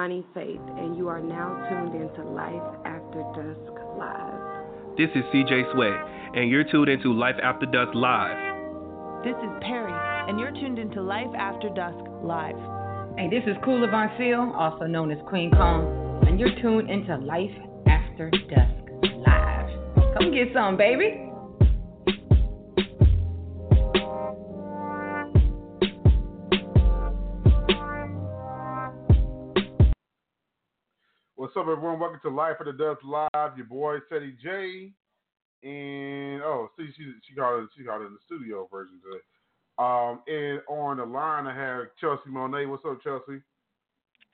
Bonnie Faith, and you are now tuned into Life After Dusk Live. This is CJ Sweat, and you're tuned into Life After Dusk Live. This is Perry, and you're tuned into Life After Dusk Live. Hey, this is Kula Von Seal, also known as Queen Kong, and you're tuned into Life After Dusk Live. Come get some, baby. What's up, everyone? Welcome to Life After Dusk Live. Your boy Ceddy J, and oh, see, she she got it, she got it in the studio version today. Um, and on the line, I have Chelsea Monet. What's up, Chelsea?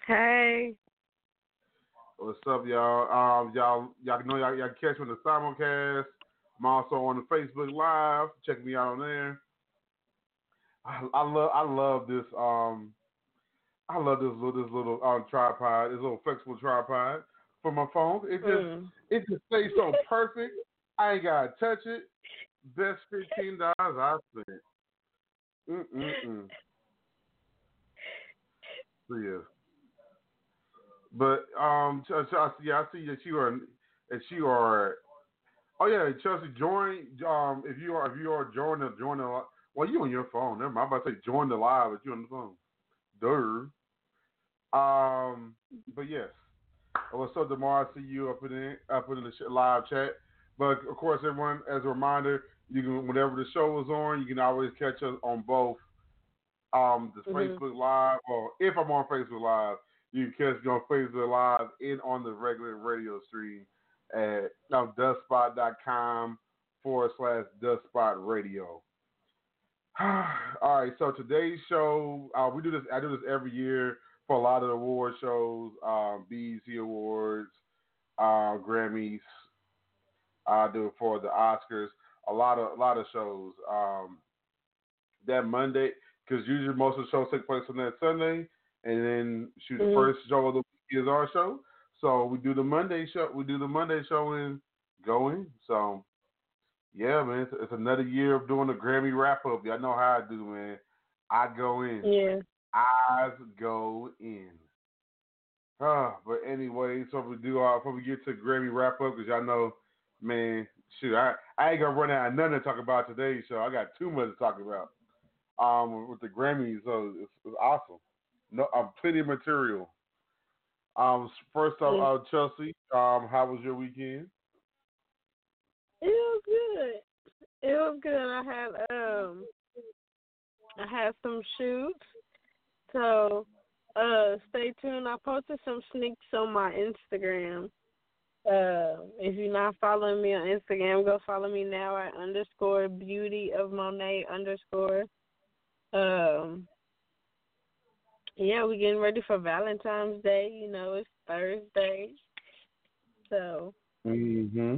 Hey. What's up, y'all? Um, y'all, y'all know y'all, y'all catch me on the simulcast. I'm also on the Facebook Live. Check me out on there. I, I love, I love this. Um, I love this little this little um, tripod, this little flexible tripod for my phone. It just Mm. it just stays so perfect. I ain't gotta touch it. Best fifteen dollars I spent. Mm mm mm. So yeah. But um, I see, I see that you are that you are. Oh yeah, Chelsea, join. Um, if you are if you are joining the join the well, you on your phone. Never mind. I'm about to say join the live, but you on the phone. Duh. Um, but yes. What's up, Demar? I see you up in the, up in the live chat. But of course, everyone, as a reminder, you can whenever the show is on, you can always catch us on both um the Mhm. Facebook Live, or if I'm on Facebook Live, you can catch me on Facebook Live and on the regular radio stream at um, duskspot.com forward slash dustspot radio. All right, so today's show, uh, we do this. I do this every year for a lot of the award shows, um, BET Awards, uh, Grammys. I do it for the Oscars. A lot of a lot of shows. Um, that Monday, because usually most of the shows take place on that Sunday, and then shoot the Mhm. first show of the week is our show. So we do the Monday show. We do the Monday show and go in. So yeah, man, it's, it's another year of doing the Grammy wrap up. Y'all know how I do, man. I go in. Yeah. Eyes go in. Ah, but anyway, so we do our before we get to Grammy wrap up, because y'all know, man, shoot, I, I ain't gonna run out of nothing to talk about today's show. I got too much to talk about. Um, with the Grammys, so it's, it's awesome. No, um, plenty of material. Um, first off, uh, Chelsea, um, how was your weekend? It was good. It was good. I had um I had some shoots. So uh stay tuned. I posted some sneaks on my Instagram. Uh if you're not following me on Instagram, go follow me now at underscore beauty of Monet underscore. Um yeah, we're getting ready for Valentine's Day, you know, it's Thursday. So Mm-hmm.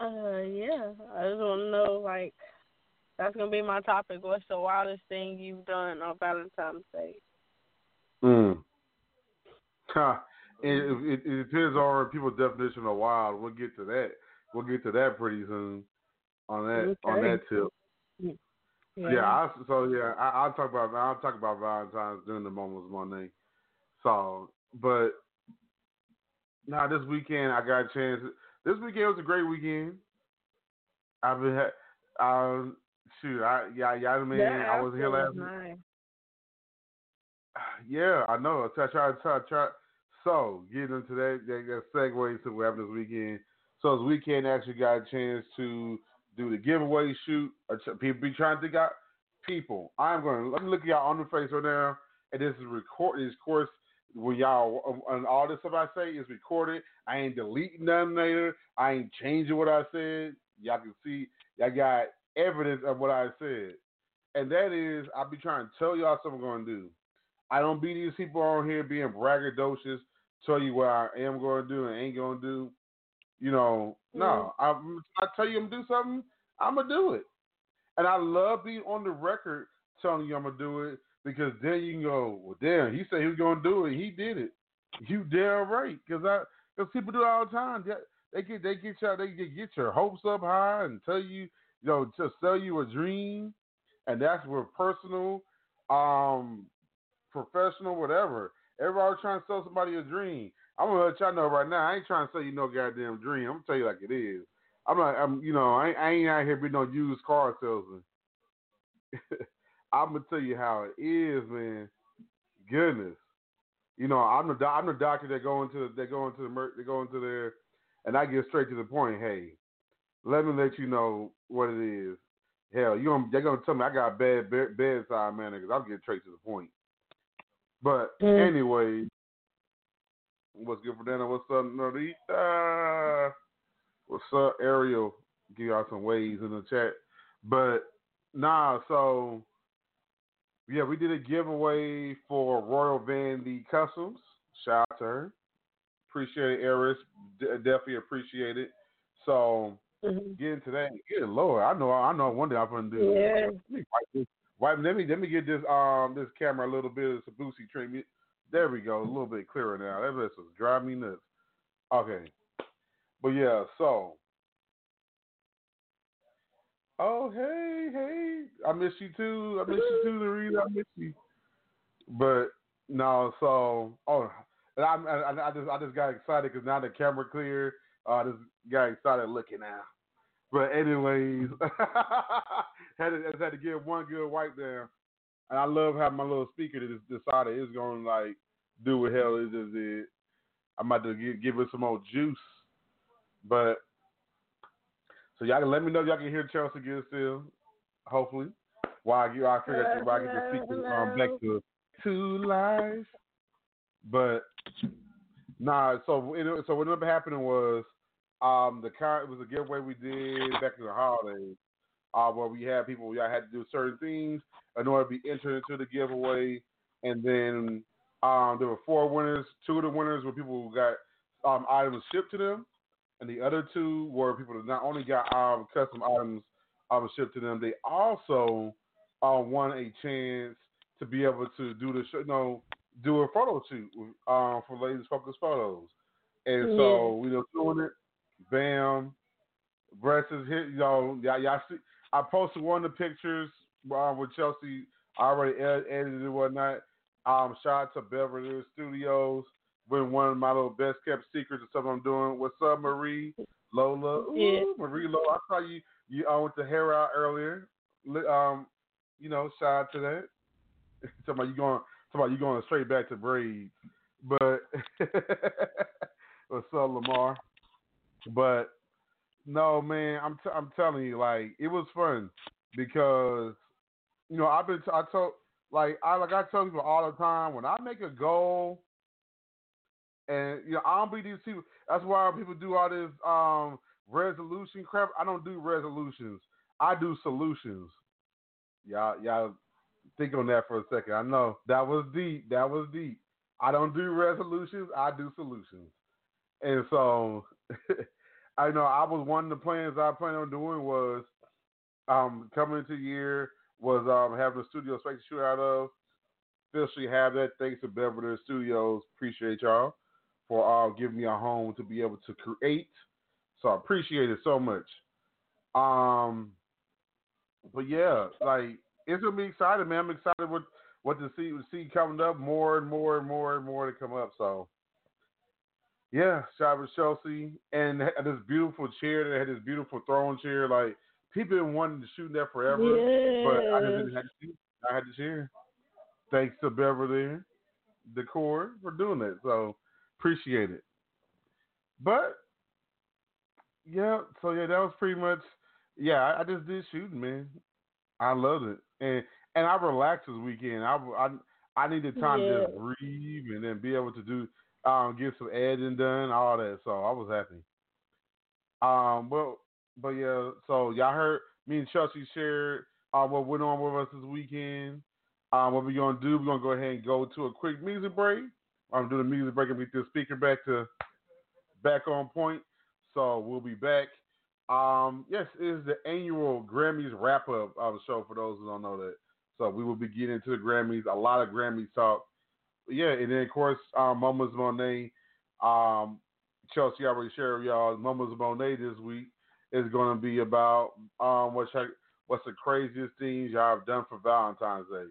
Uh, yeah. I just want to know, like, that's gonna be my topic. What's the wildest thing you've done on Valentine's Day? Hmm. Huh. It, it, it depends on people's definition of wild. We'll get to that. We'll get to that pretty soon on that on that tip. Yeah. I, so yeah, I, I'll talk about I'll talk about Valentine's during the moments Monday. So, but now this weekend I got a chance. This weekend was a great weekend. I've been ha- um shoot I yeah yeah I mean That I was here last. nice. Yeah, I know. I try, try, try. So, getting into that, that, that segue into what happened this weekend. So, this weekend actually got a chance to do the giveaway shoot. Uh, People be trying to think out people. I'm going to let me look at y'all on the face right now. And this is recorded. This course, when y'all and all this stuff I say is recorded. I ain't deleting nothing later. I ain't changing what I said. Y'all can see. Y'all got evidence of what I said. And that is, I'll be trying to tell y'all something I'm going to do. I don't be these people on here being braggadocious, tell you what I am going to do and ain't going to do. You know, no. Mm-hmm. I, I tell you I'm going to do something, I'm going to do it. And I love being on the record telling you I'm going to do it because then you can go, well, damn, he said he was going to do it. He did it. You damn right. Because I, because people do it all the time. They, get, they get you, they get, get your hopes up high and tell you, you know, to sell you a dream. And that's where personal, um, professional, whatever. Everybody trying to sell somebody a dream. I'm gonna let y'all know right now. I ain't trying to sell you no goddamn dream. I'm gonna tell you like it is. I'm not. I'm. You know. I, I ain't out here being no used car salesman. I'm gonna tell you how it is, man. Goodness. You know, I'm the I'm the doctor that go into they go into the they go into there, and I get straight to the point. Hey, let me let you know what it is. Hell, you they're gonna tell me I got bad bedside manner because I'm getting straight to the point. But mm. anyway, what's good for dinner? What's up, Norita? What's up, Ariel? Give y'all some waves in the chat. But nah, so yeah, we did a giveaway for Royal Vandy Customs. Shout out to her. Appreciate it, Eris. D- definitely appreciate it. So mm-hmm. get into that. Good lord, I know, I know. One day I'm gonna do. Yeah. Let me wipe this Wipe, let me let me get this um this camera a little bit of Sabusi treatment. There we go, a little bit clearer now. That was driving me nuts. Okay, but yeah, so. Oh hey hey, I miss you too. I miss you too, Larita. I miss you. But no, so oh, and I, I, I just I just got excited because now the camera clear. Uh, I just got excited looking now. But anyways, had to, had to get one good wipe down, and I love how my little speaker just decided it's gonna like do what hell it just did. I'm about to give, give it some more juice, but so y'all can let me know y'all can hear Chelsea good still, hopefully. While get, I figure while I get the speaker um, back to to life, but nah. So it, so what ended up happening was um, the car it was a giveaway we did back in the holidays, uh, where we had people y'all had to do certain things in order to be entered into the giveaway, and then um, there were four winners. Two of the winners were people who got um, items shipped to them, and the other two were people that not only got um, custom items um, shipped to them, they also uh, won a chance to be able to do the show, you know, do a photo shoot um, for Ladies Focus Photos. And so we were doing it Bam. Breast is hit. You know, y'all, y'all see. I posted one of the pictures um, with Chelsea. I already ed- edited and whatnot. Um, shout out to Beverly Studios. Been one of my little best kept secrets of something I'm doing. What's up, Marie? Lola? Ooh, yeah. Marie Lola. I saw you. You uh, with the hair out earlier. Um, you know, shout out to that. about you going. About you going straight back to braids. But what's up, Lamar? But no, man, I'm t- I'm telling you, like it was fun because you know I've been t- I told like I like I tell people all the time when I make a goal, and you know I don't be these people. That's why people do all this um resolution crap. I don't do resolutions. I do solutions. Y'all y'all think on that for a second. I know that was deep. That was deep. I don't do resolutions. I do solutions. And so I know I was one of the plans I plan on doing was um, coming into the year was um, having a studio space to shoot out of. Officially have that thanks to Beverly Studios. Appreciate y'all for uh, giving me a home to be able to create. So I appreciate it so much. Um, but yeah, like it's gonna be exciting, man. I'm excited with what to see see coming up more and more and more and more to come up. So yeah, shout out to Chelsea and this beautiful chair that had this beautiful throne chair. Like people been wanting to shoot that forever, yes. but I just didn't have to. I had the chair. Thanks to Beverly Decor for doing it. So appreciate it. But yeah, so yeah, that was pretty much. Yeah, I, I just did shooting, man. I loved it, and and I relaxed this weekend. I I I needed time yeah. to just breathe and then be able to do um, get some editing done, all that. So I was happy. Um, but but yeah, so y'all heard me and Chelsea shared uh, what went on with us this weekend. Um, what we're gonna do? We're gonna go ahead and go to a quick music break. I'm doing a music break and get the speaker back to back on point. So we'll be back. Um, yes, it is the annual Grammys wrap up of the show for those who don't know that. So we will be getting into the Grammys, a lot of Grammy talk. Yeah, and then of course, um, Mamas Monet, um, Chelsea already shared y'all. Mamas Monet this week is going to be about um, what's what's the craziest things y'all have done for Valentine's Day.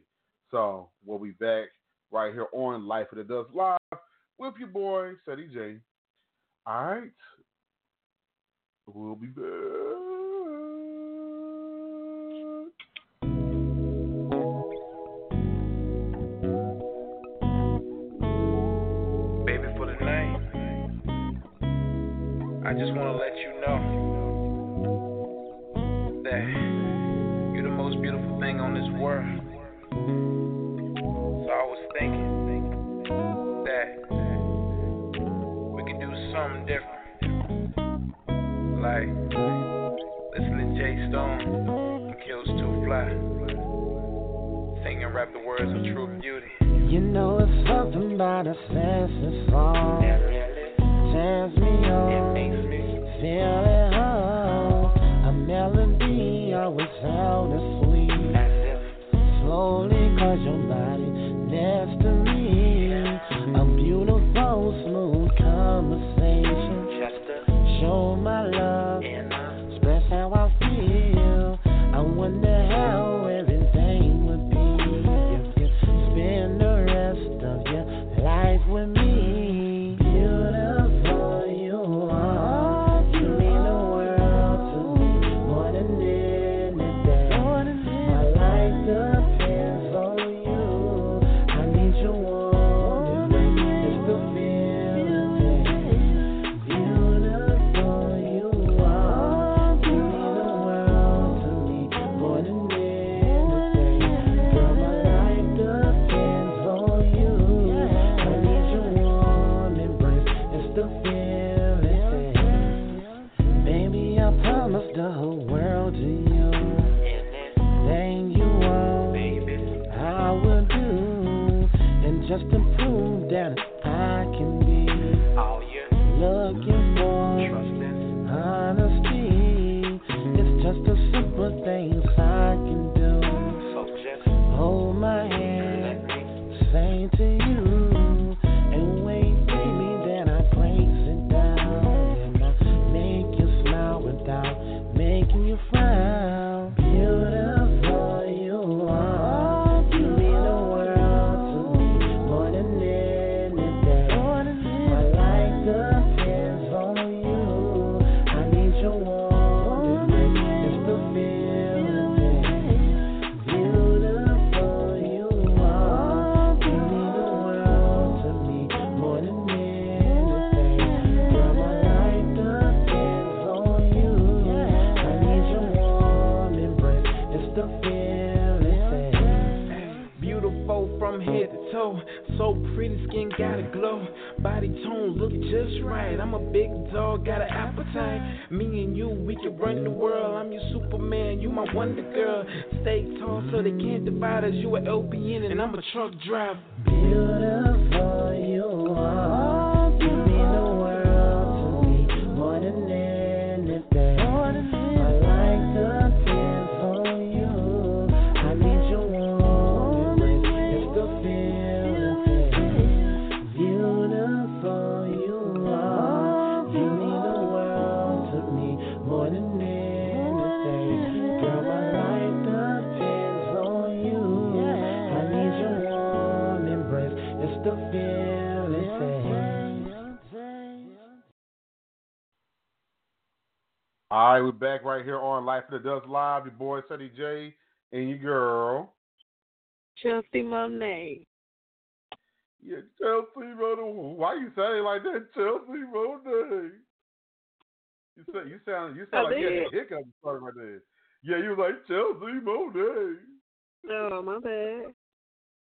So we'll be back right here on Life After Dusk Live with your boy, Ceddy J. All right. We'll be back. Baby, for the night, I just want to let you know that you're the most beautiful thing on this world. Like, listen to Jay Stone Kills Too Fly. Sing and rap the words of true beauty. You know it's something about a sense song. Turns me on, skin got a glow. Body tone look just right. I'm a big dog, got an appetite. Me and you, we can run the world. I'm your Superman, you my Wonder Girl. Stay tall so they can't divide us. You a LBN and I'm a truck driver. Beautiful you are, you mean the world All right, we're back right here on Life After Dusk Live. Your boy Ceddy J and your girl. Chelsea Monet. Yeah, Chelsea Monet. Why you say like that, Chelsea Monet? You say you sound you sound I like you had a hiccup starting right there. Yeah, you was like Chelsea Monet. Oh, my bad.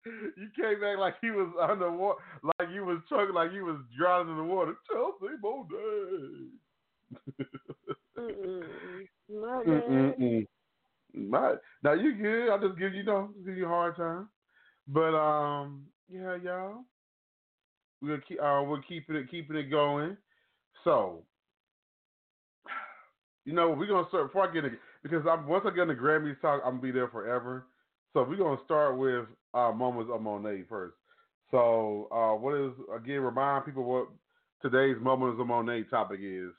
You came back like he was underwater, like you was chugging, like you was drowning in the water. Chelsea Monet. Mm-mm. My. My, now you good. I just give you, you know, give you a hard time. But um, yeah, y'all, we're keep uh, we're keeping it keeping it going. So, you know, we're gonna start before I get it because I'm once I get in the Grammys talk, I'm gonna be there forever. So we're gonna start with uh, moments of Monet first. So, uh, what is again? Remind people what today's moments of Monet topic is.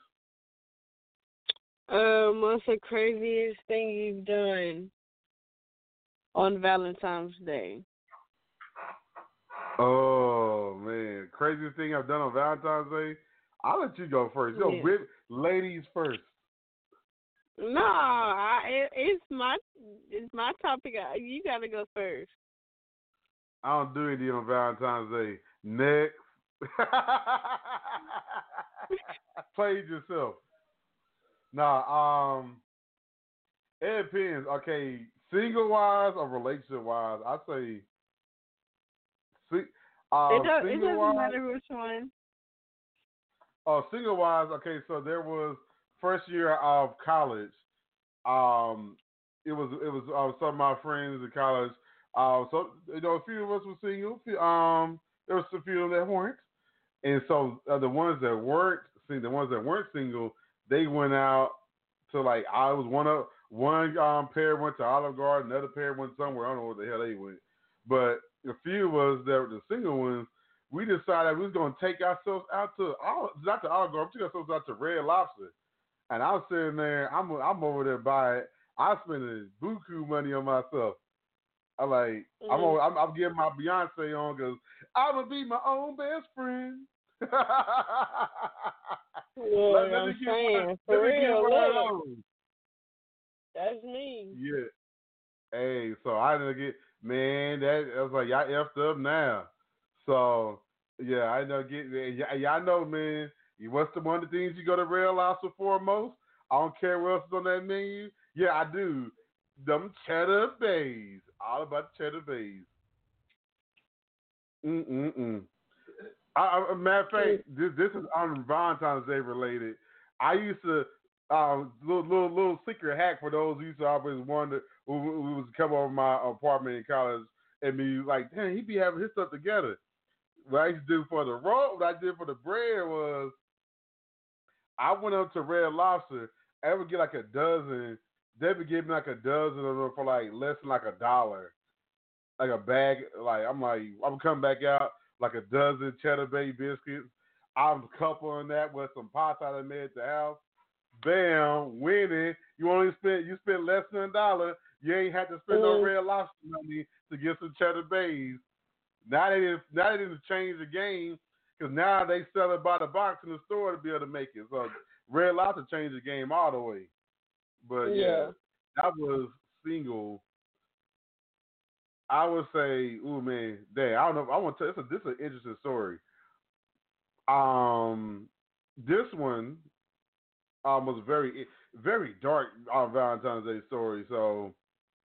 Um, what's the craziest thing you've done on Valentine's Day? Oh man, craziest thing I've done on Valentine's Day. I'll let you go first. Yo, Yeah. with ladies first. No, I, it, it's my it's my topic. You gotta go first. I don't do anything on Valentine's Day. Next. Play yourself. Nah, um, it depends. Okay, single wise or relationship wise, I say. See, uh, it, does, it single doesn't wise, matter which one. Oh, single wise, okay. So there was first year of college. Um, it was it was uh, some of my friends in college. Uh, so you know, a few of us were single. Few- Um, there was a few that weren't, and so uh, the ones that weren't single, the ones that weren't single, they went out to like I was one of one um pair went to Olive Garden, another pair went somewhere. I don't know where the hell they went, but a few of us that were the single ones we decided we was gonna take ourselves out to not to Olive Garden, we took ourselves out to Red Lobster. And I was sitting there, I'm I'm over there buying. I spending buku money on myself. I like I'm, Mhm. on, I'm I'm getting my Beyonce on because I'm gonna be my own best friend. Yeah, Let- let I'm me get saying for let real. look. That's me. Yeah. Hey, so I didn't get man. That I was like y'all effed up now. So yeah, I know get y'all, y'all know man. What's the one of the things you go to Red Lobster for most? I don't care what else is on that menu. Yeah, I do. Them cheddar bays. All about the cheddar bays. Mm mm mm. I, I, matter of fact, this, this is on Valentine's Day related. I used to um, little little little secret hack for those who used to always wonder who, who was come over my apartment in college and be like, damn, he be having his stuff together. What I used to do for the roll, what I did for the bread was I went up to Red Lobster. I would get like a dozen. They would give me like a dozen of them for like less than like a dollar, like a bag. Like I'm like I'm coming back out like a dozen cheddar bay biscuits. I'm coupling that with some pots I made at the house. Bam, winning. You only spent you spent less than a dollar. You ain't had to spend no Mhm. red lobster money to get some cheddar bays. Now they didn't now they didn't change the game because now they sell it by the box in the store to be able to make it. So red lobster changed the game all the way. But yeah, Yeah. that was single. I would say, ooh man, dang, I don't know. I want to. Is this is an interesting story. Um, this one um was very very dark on Valentine's Day story. So,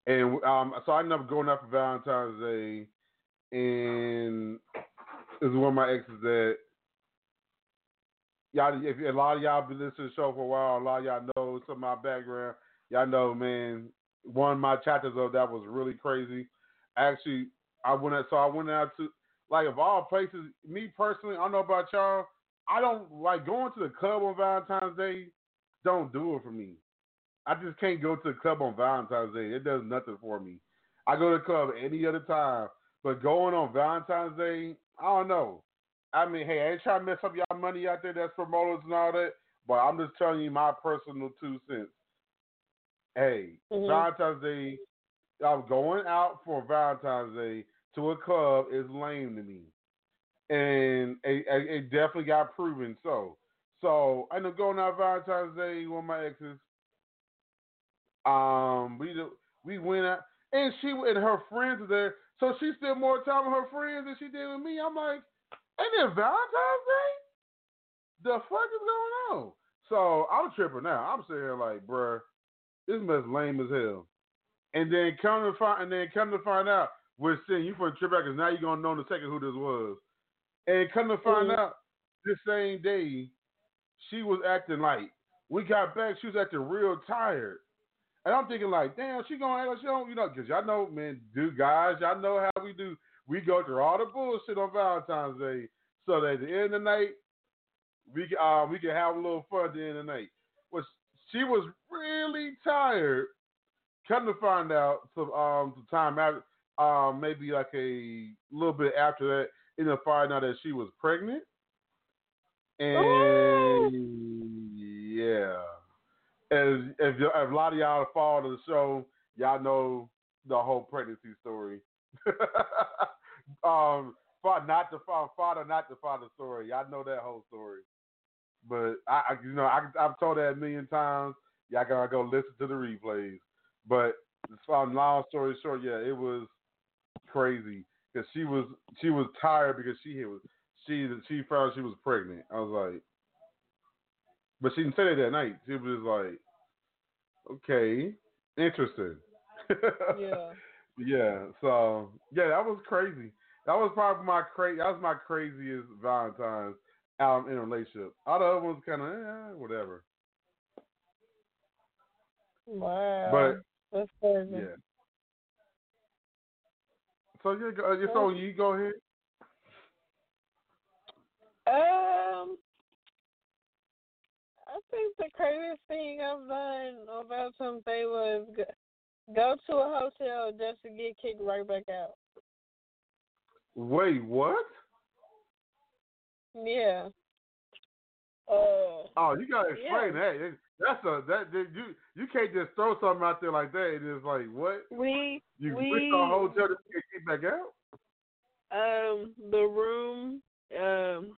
and um, so I ended up going out for Valentine's Day, and this is one of my exes that y'all. If a lot of y'all been listening to the show for a while, a lot of y'all know some of my background. Y'all know, man. One of my chapters of that was really crazy. Actually, I went out. So I went out to like of all places. Me personally, I don't know about y'all. I don't like going to the club on Valentine's Day. Don't do it for me. I just can't go to the club on Valentine's Day. It does nothing for me. I go to the club any other time, but going on Valentine's Day, I don't know. I mean, hey, I ain't trying to mess up y'all money out there. That's promoters and all that, but I'm just telling you my personal two cents. Hey, Mhm. Valentine's Day, I'm going out for Valentine's Day to a club is lame to me, and it, it it definitely got proven so. So I ended up going out Valentine's Day with my exes. Um, we we went out, and she and her friends were there, so she spent more time with her friends than she did with me. I'm like, ain't it Valentine's Day? The fuck is going on? So I'm tripping now. I'm sitting here like, bruh, this mess lame as hell. And then come to find, and then come to find out, we're seeing you for a trip back because now you're gonna know in a second who this was. And come to find Mhm. out, this same day, she was acting like we got back. She was acting real tired, and I'm thinking like, damn, she gonna act like she don't, you know, because y'all know, man, do guys, y'all know how we do. we go through all the bullshit on Valentine's Day, so that at the end of the night, we can uh, we can have a little fun at the end of the night. Was she was really tired. Come to find out, some um some time after, um maybe like a little bit after that, ended up finding out that she was pregnant. And yeah, as if, if a lot of y'all follow the show, y'all know the whole pregnancy story. um, not the fa- father, not the father story. Y'all know that whole story. But I, I you know, I, I've told that a million times. Y'all gotta go listen to the replays. But um, long story short, yeah, it was crazy because she was she was tired because she was she she found she was pregnant. I was like, but she didn't say that that night. She was like, okay, interesting. Yeah. yeah. So yeah, that was crazy. That was probably my cra- That was my craziest Valentine's um in a relationship. All the other ones kind of eh, whatever. Wow. But that's crazy. yeah. So yeah, go- it's on you. Go ahead. Um, I think the craziest thing I've done about something was go, go to a hotel just to get kicked right back out. Wait, what? Yeah. Uh, Oh, you gotta explain Yeah. that. That's a that, that you you can't just throw something out there like that. and It's like what we you we to a hotel to get back out. um the room um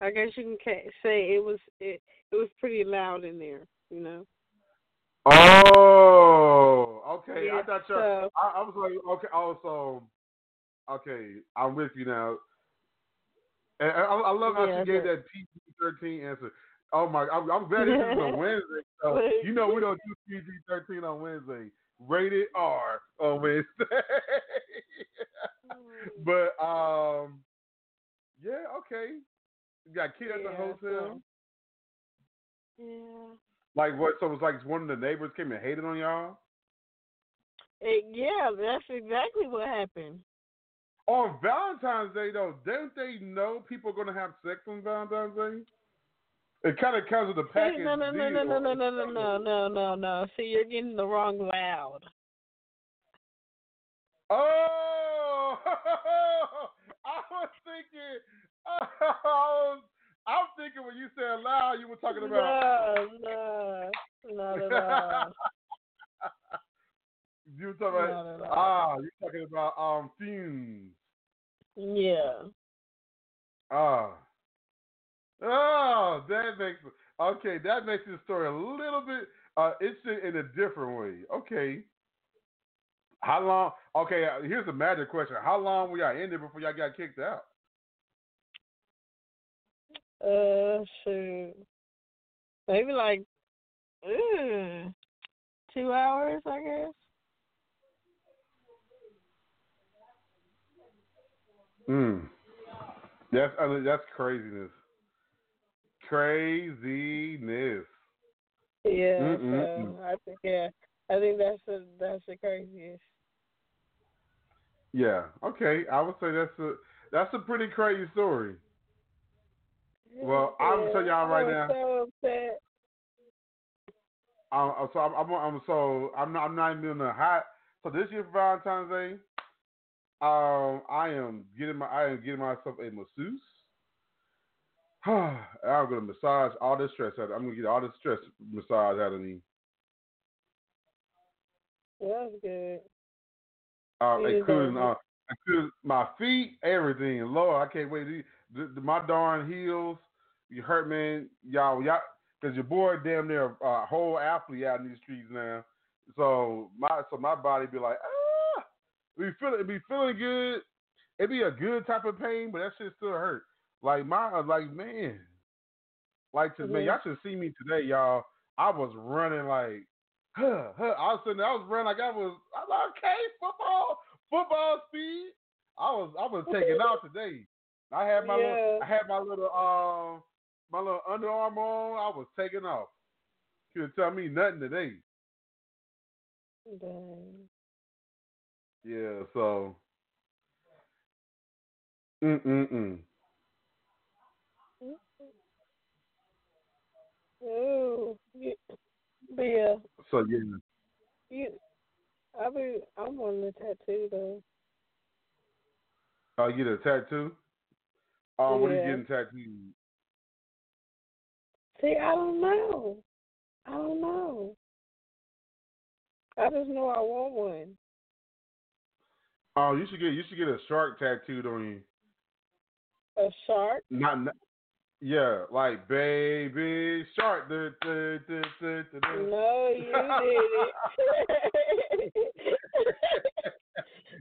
I guess you can say it was it it was pretty loud in there, you know. Oh, okay. Yeah, I thought you. so- I, I was like, okay. Also, okay, I'm with you now. And I, I love how Yeah, she gave that PG-13 answer. Oh my! I'm, I'm glad this is a Wednesday. So you know we don't do PG-13 on Wednesday. Rated R on Wednesday. but um, yeah, okay. You got kids at the Yeah, hotel. so- Yeah. Like what? So it was like one of the neighbors came and hated on y'all. It, yeah, that's exactly what happened. On Valentine's Day, though, don't they know people are going to have sex on Valentine's Day? It kind of comes with the package no, no, no, no, no, no, no, no, no, no, no, no. See, you're getting the wrong loud. Oh, I was thinking. I was, I'm thinking when you said loud, you were talking about. No, no, not at all. you were talking about. Not at all. Ah, you're talking about um fumes. Yeah. Ah. Oh, that makes okay. That makes the story a little bit uh interesting in a different way. Okay. How long? Okay, uh, here's a magic question. How long were y'all in there before y'all got kicked out? Uh, shoot. Maybe like, uh, two hours, I guess. Hmm. That's I mean, that's craziness. Craziness. Yeah. So I think yeah, I think that's the that's the craziest. Yeah. Okay. I would say that's a that's a pretty crazy story. Well, I'm gonna tell y'all right now. So upset. Um, so I'm, I'm, I'm so I'm not I'm not even in the hot. So this year for Valentine's Day, um, I am getting my I am getting myself a masseuse. I'm gonna massage all this stress out. I'm gonna get all this stress massage out of me. That's good. Uh, including uh, including my feet, everything. Lord, I can't wait. The, the, the- my darn heels, you hurt, man. Y'all, y'all, because your boy damn near a uh, whole athlete out in these streets now. So my so my body be like, ah, it be feeling, it be feeling good. It be a good type of pain, but that shit still hurt. Like my, like man, like to man, Mhm. y'all should see me today, y'all. I was running like, huh, huh. I was sitting there, I was running like I was, I was okay, football, football speed. I was, I was taking out today. I had my little, I had my little, um, my little underarm on. I was taking off. Couldn't tell me nothing today. Dang. Yeah, so Mm mm mm. Ooh, yeah. Yeah, So yeah. you, I be, I'm on the tattoo though. Uh, you get a tattoo. Um, what are you Yeah. getting tattooed? See, I don't know. I don't know. I just know I want one. Oh, you should get you should get a shark tattooed on you. A shark? Not, not yeah, like baby shark. No, you did it.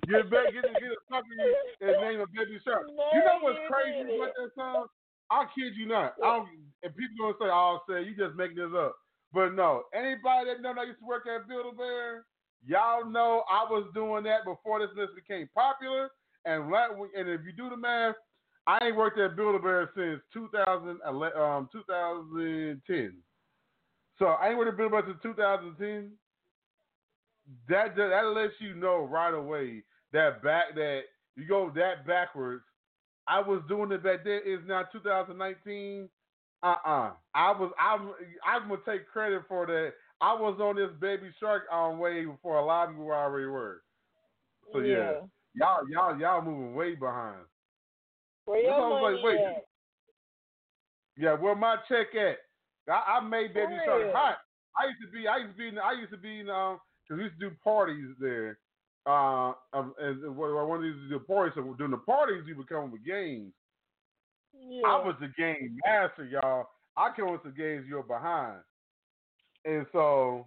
Get back, get get a sucker you and name a baby shark. No, you know what's you crazy about that song? I kid you not. I don't, and people gonna say, "Oh, say you just making this up." But no, anybody that know that used to work at Build a Bear, y'all know I was doing that before this list became popular. And right, and if you do the math, I ain't worked at Build a Bear since 2011, um 2010. So I ain't worked at Build a Bear since 2010. That that that lets you know right away that back that you go that backwards. I was doing it back then. It's now 2019. Uh-uh. I was I'm I'm gonna take credit for that. I was on this baby shark on way before a lot of people already were. So yeah, y'all y'all y'all moving way behind. Where your why I was money like, wait. at? Yeah, where my check at? I, I made baby shark hot. I used to be I used to be in, I used to be in, um because we used to do parties there. Uh, um, and when I wanted to do parties, so during the parties you would come up with games. Yeah. I was the game master, y'all. I came with the games you're behind. And so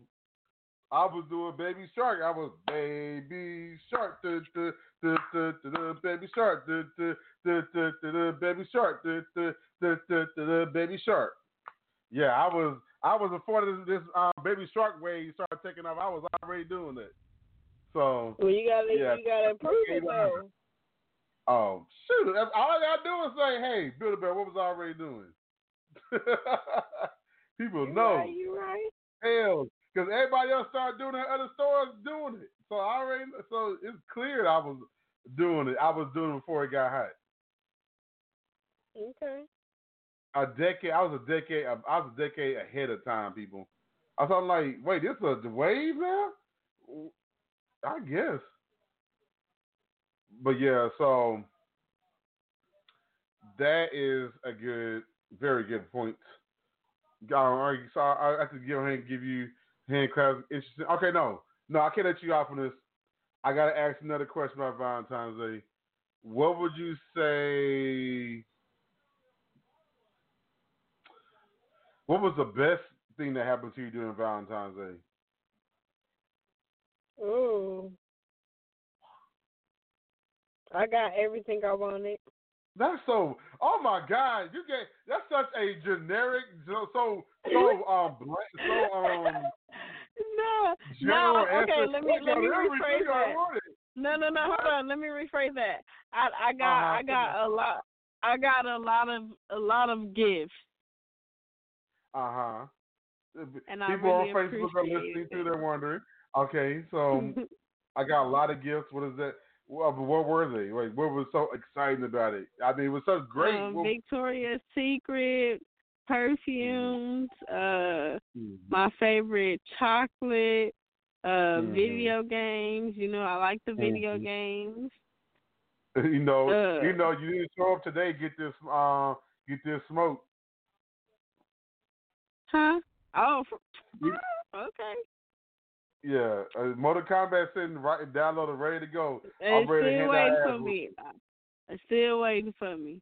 I was doing Baby Shark. I was Baby Shark, duh, duh, duh, duh, duh, duh, Baby Shark, duh, duh, duh, duh, duh, duh, Baby Shark, duh, duh, duh, duh, duh, duh, Baby Shark. Yeah, I was I was before this, this um, Baby Shark wave You started taking off. I was already doing it. So Well, you gotta, yeah. you gotta improve it though. Oh shoot! All I gotta do is say, "Hey, Build a Bear, what was I already doing?" People You know. right, you right. Hell, because everybody else started doing it, other stores doing it. So I already, so it's clear I was doing it. I was doing it before it got hot. Okay. A decade, I was a decade, I was a decade ahead of time, people. I was like, wait, this is a wave now? I guess. But yeah, so that is a good, very good point. Um, right, so I, I have to go ahead and give you hand claps. Interesting. Okay, no, no, I can't let you off on this. I gotta ask another question about Valentine's Day. What would you say? What was the best thing that happened to you during Valentine's Day? Ooh. I got everything I wanted. That's so. Oh my God! You get that's such a generic, so so so um so um. No, no. Okay, let me let me rephrase that. No, no, no. Hold on. Let me rephrase that. I I got Uh-huh, I got a lot. I got a lot of a lot of gifts. Uh huh. And People really on Facebook are listening it. too. They're wondering. Okay, so I got a lot of gifts. What is that? Well, what were they? Like, what was so exciting about it? I mean, it was so great. Um, Victoria's Secret, perfumes, uh, Mhm. my favorite chocolate, uh, Mhm. video games. You know, I like the video Mhm. games. you know, Uh. you know, you didn't show up today. Get this, uh, get this smoke. Huh? Oh, You- okay. Yeah, uh, Mortal Kombat sitting right downloaded, ready to go. It's I'm ready to still waiting for me. It's still waiting for me.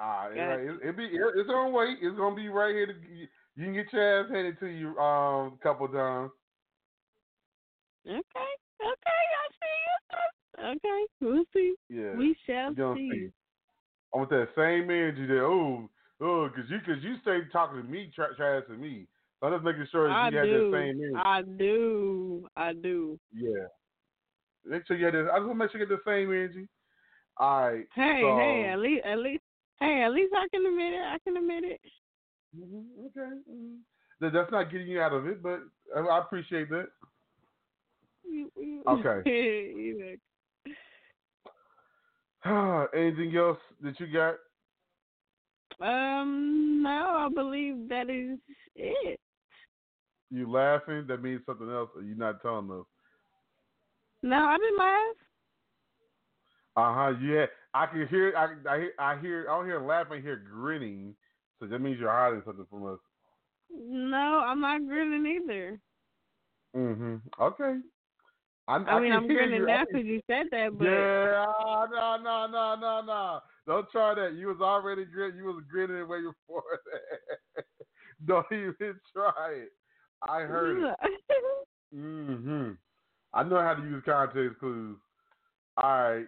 Ah, yeah, it, it be it, it's gonna wait. It's gonna be right here. To, you can get your ass handed to you um a couple times. Okay. Okay. I see you. Okay. We'll see. Yeah, We shall see. see. I want that same energy there. Oh, oh, cause you cause you stay talking to me, tra- trash to me. So I'm just making sure that I you have do. that same energy. I do. I do. yeah. Make sure you have this. I just want to make sure you get the same energy. All right. Hey, so, hey, at least, at least, hey, at least I can admit it. I can admit it. Mhm, Okay. mhm. That's not getting you out of it, but I I appreciate that. Okay. Anything else that you got? Um, no, I believe that is it. You laughing? That means something else. Or you not telling us? No, I didn't laugh. Uh huh. Yeah, I can hear. I I hear. I hear. I don't hear laughing. I hear grinning. So that means you're hiding something from us. No, I'm not grinning either. Mhm. Okay. I, I, I mean, I'm grinning now because you said that, but Yeah. ah, No. No. No. No. No. Don't try that. You was already grinning. You was grinning way before that. Don't even try it. I heard it. hmm I know how to use context clues. All right.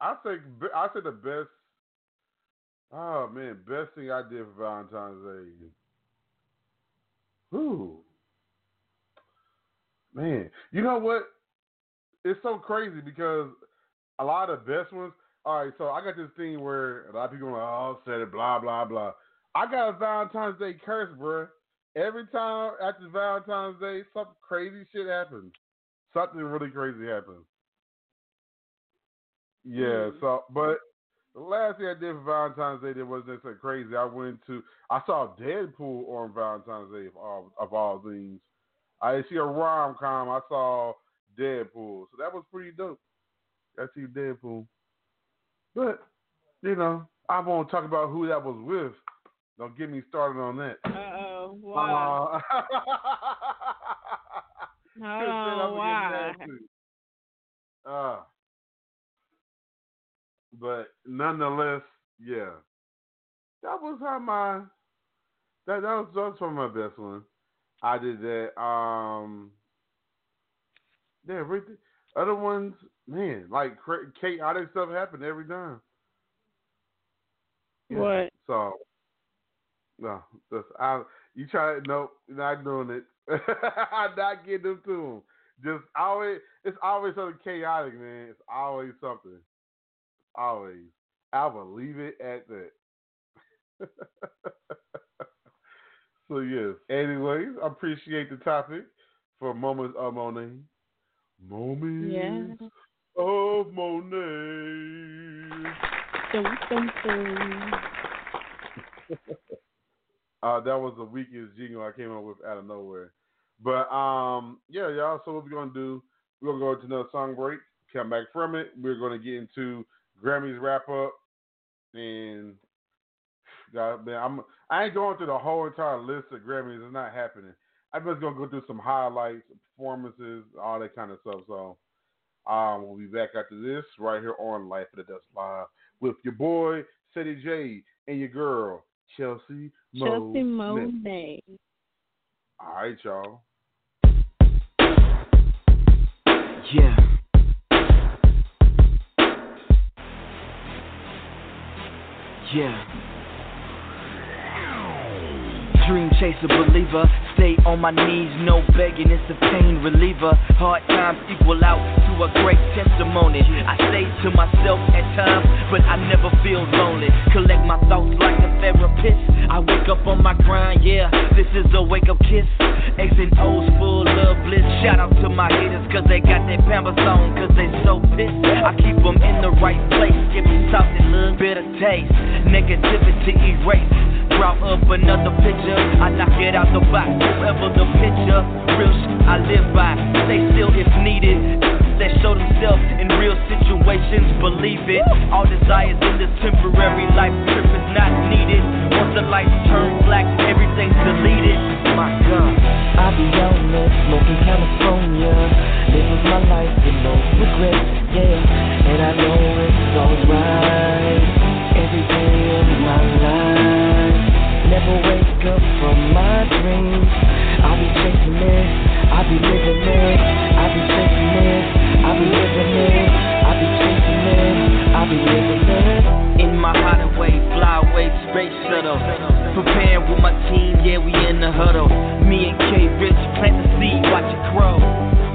I think I say the best. Oh man, best thing I did for Valentine's Day. Whew. Man, you know what? It's so crazy because a lot of the best ones. All right, so I got this thing where a lot of people are like, "Oh, said it, blah blah blah." I got a Valentine's Day curse, bruh. Every time after Valentine's Day, something crazy shit happens. Something really crazy happens. Yeah. So, but the last thing I did for Valentine's Day that wasn't necessarily crazy. I went to I saw Deadpool on Valentine's Day of all of all things. I didn't see a rom com. I saw Deadpool, so that was pretty dope. I see Deadpool, but you know I won't talk about who that was with. Don't get me started on that. uh oh, wow. Uh, Hold then I'm on, gonna why? get mad too. Uh, but nonetheless, yeah, that was how my that that was that was from my best one. I did that. Um, yeah, everything. Other ones, man, like chaotic stuff happened every time. Yeah. What? So, no, that's, I, you try it. Nope, not doing it. I'm not getting them to them. Just always, it's always something chaotic, man. It's always something. Always. I will leave it at that. so yes. Anyways, I appreciate the topic for moments of Monet. Moments Yeah. of Monet. Dum, dum, dum. Uh, that was the weakest jingle I came up with out of nowhere. But um, yeah, y'all. So what we're gonna do? We're gonna go to another song break. Come back from it. We're gonna get into Grammys wrap up, and God, man, I'm I ain't going through the whole entire list of Grammys. It's not happening. I'm just gonna go through some highlights, performances, all that kind of stuff. So um, we'll be back after this right here on Life After Dusk Live with your boy Ceddy J and your girl Chelsea Chelsea Monet. Monet. All right, y'all. Yeah. Yeah. Dream chaser, believer. Stay on my knees, no begging, it's a pain reliever. Hard times equal out to a great testimony. I say to myself at times, but I never feel lonely. Collect my thoughts like a therapist. I wake up on my grind, yeah. This is a wake up kiss. X and O's full of bliss. Shout out to my haters, cause they got that Pampers on, cause they so pissed. I keep them in the right place. Give me something, little bitter taste. Negativity erase. Draw up another picture. I knock it out the box. Whoever the picture. Real shit I live by. Stay still if needed. That show themselves in real situations. Believe it. All desires in this temporary life trip is not needed. Once the lights turn black, everything's deleted. My God. I be on it, smoking California. Living my life with no regrets, yeah. And I know it's alright. Every day of my life. Never my dreams. I be living it. I be chasing it, I be living space shuttle. Preparing with my team, yeah, we in the huddle. Me and K Rich plant the seed, watch it grow.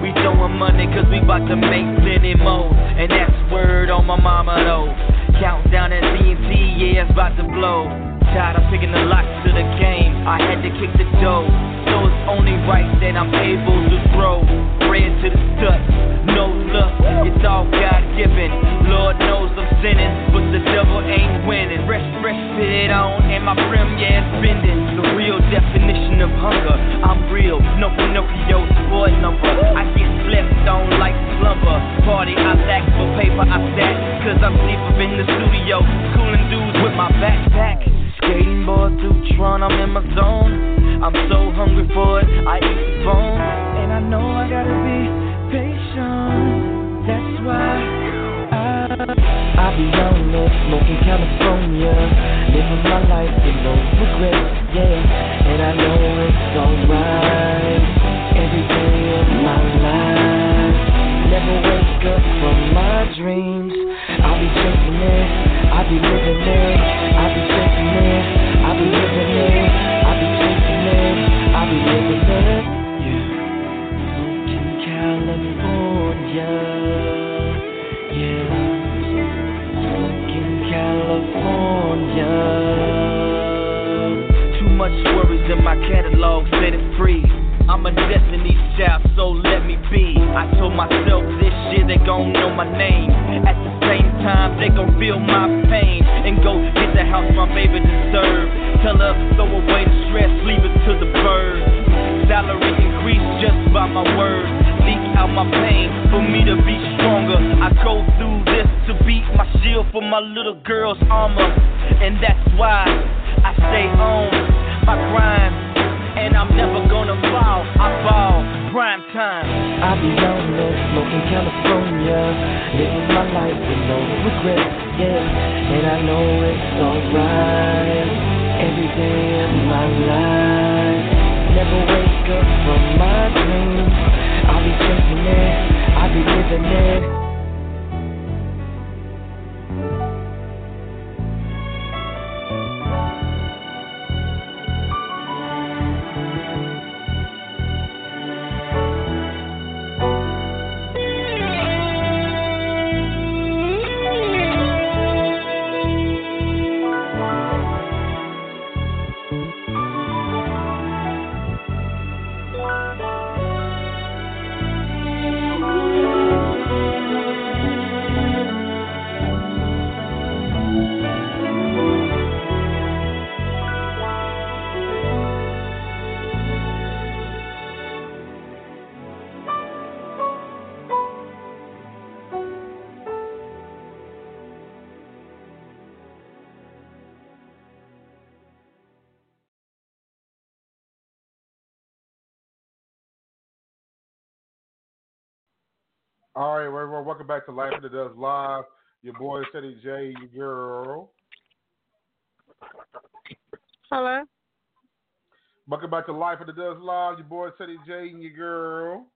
We throwing money cause we bout to make plenty more. And that's word on my mama though. Countdown at CNT, yeah, it's about to blow. Tired of picking the locks to the game. I had to kick the dough, so it's only right that I'm able to throw bread to the studs. No luck, it's all God given. Lord knows I'm sinning, but the devil ain't winning. Rest, fresh it on, and my brim, yeah, it's bending. The real definition of hunger. I'm real, no Pinocchio sport number. I get slept on like slumber. Party, I lack for paper, I stack. Cause I'm deep up in the studio, cooling dudes with my backpack. Skating board through Tron, I'm in my zone. I'm so hungry for it, I eat the bone. And I know I gotta be patient. That's why I, I be on there, smoking California. Living my life with no regrets, yeah. And I know it's alright. Every day of my life. Never wake up from my dreams. I'll be chasing it, I'll be living it. I'll be chasing it, Be All right, everyone, welcome back to Life After Dusk Live. Your boy Ceddy J, your girl. Hello. Welcome back to Life After Dusk Live. Your boy Ceddy J and your girl.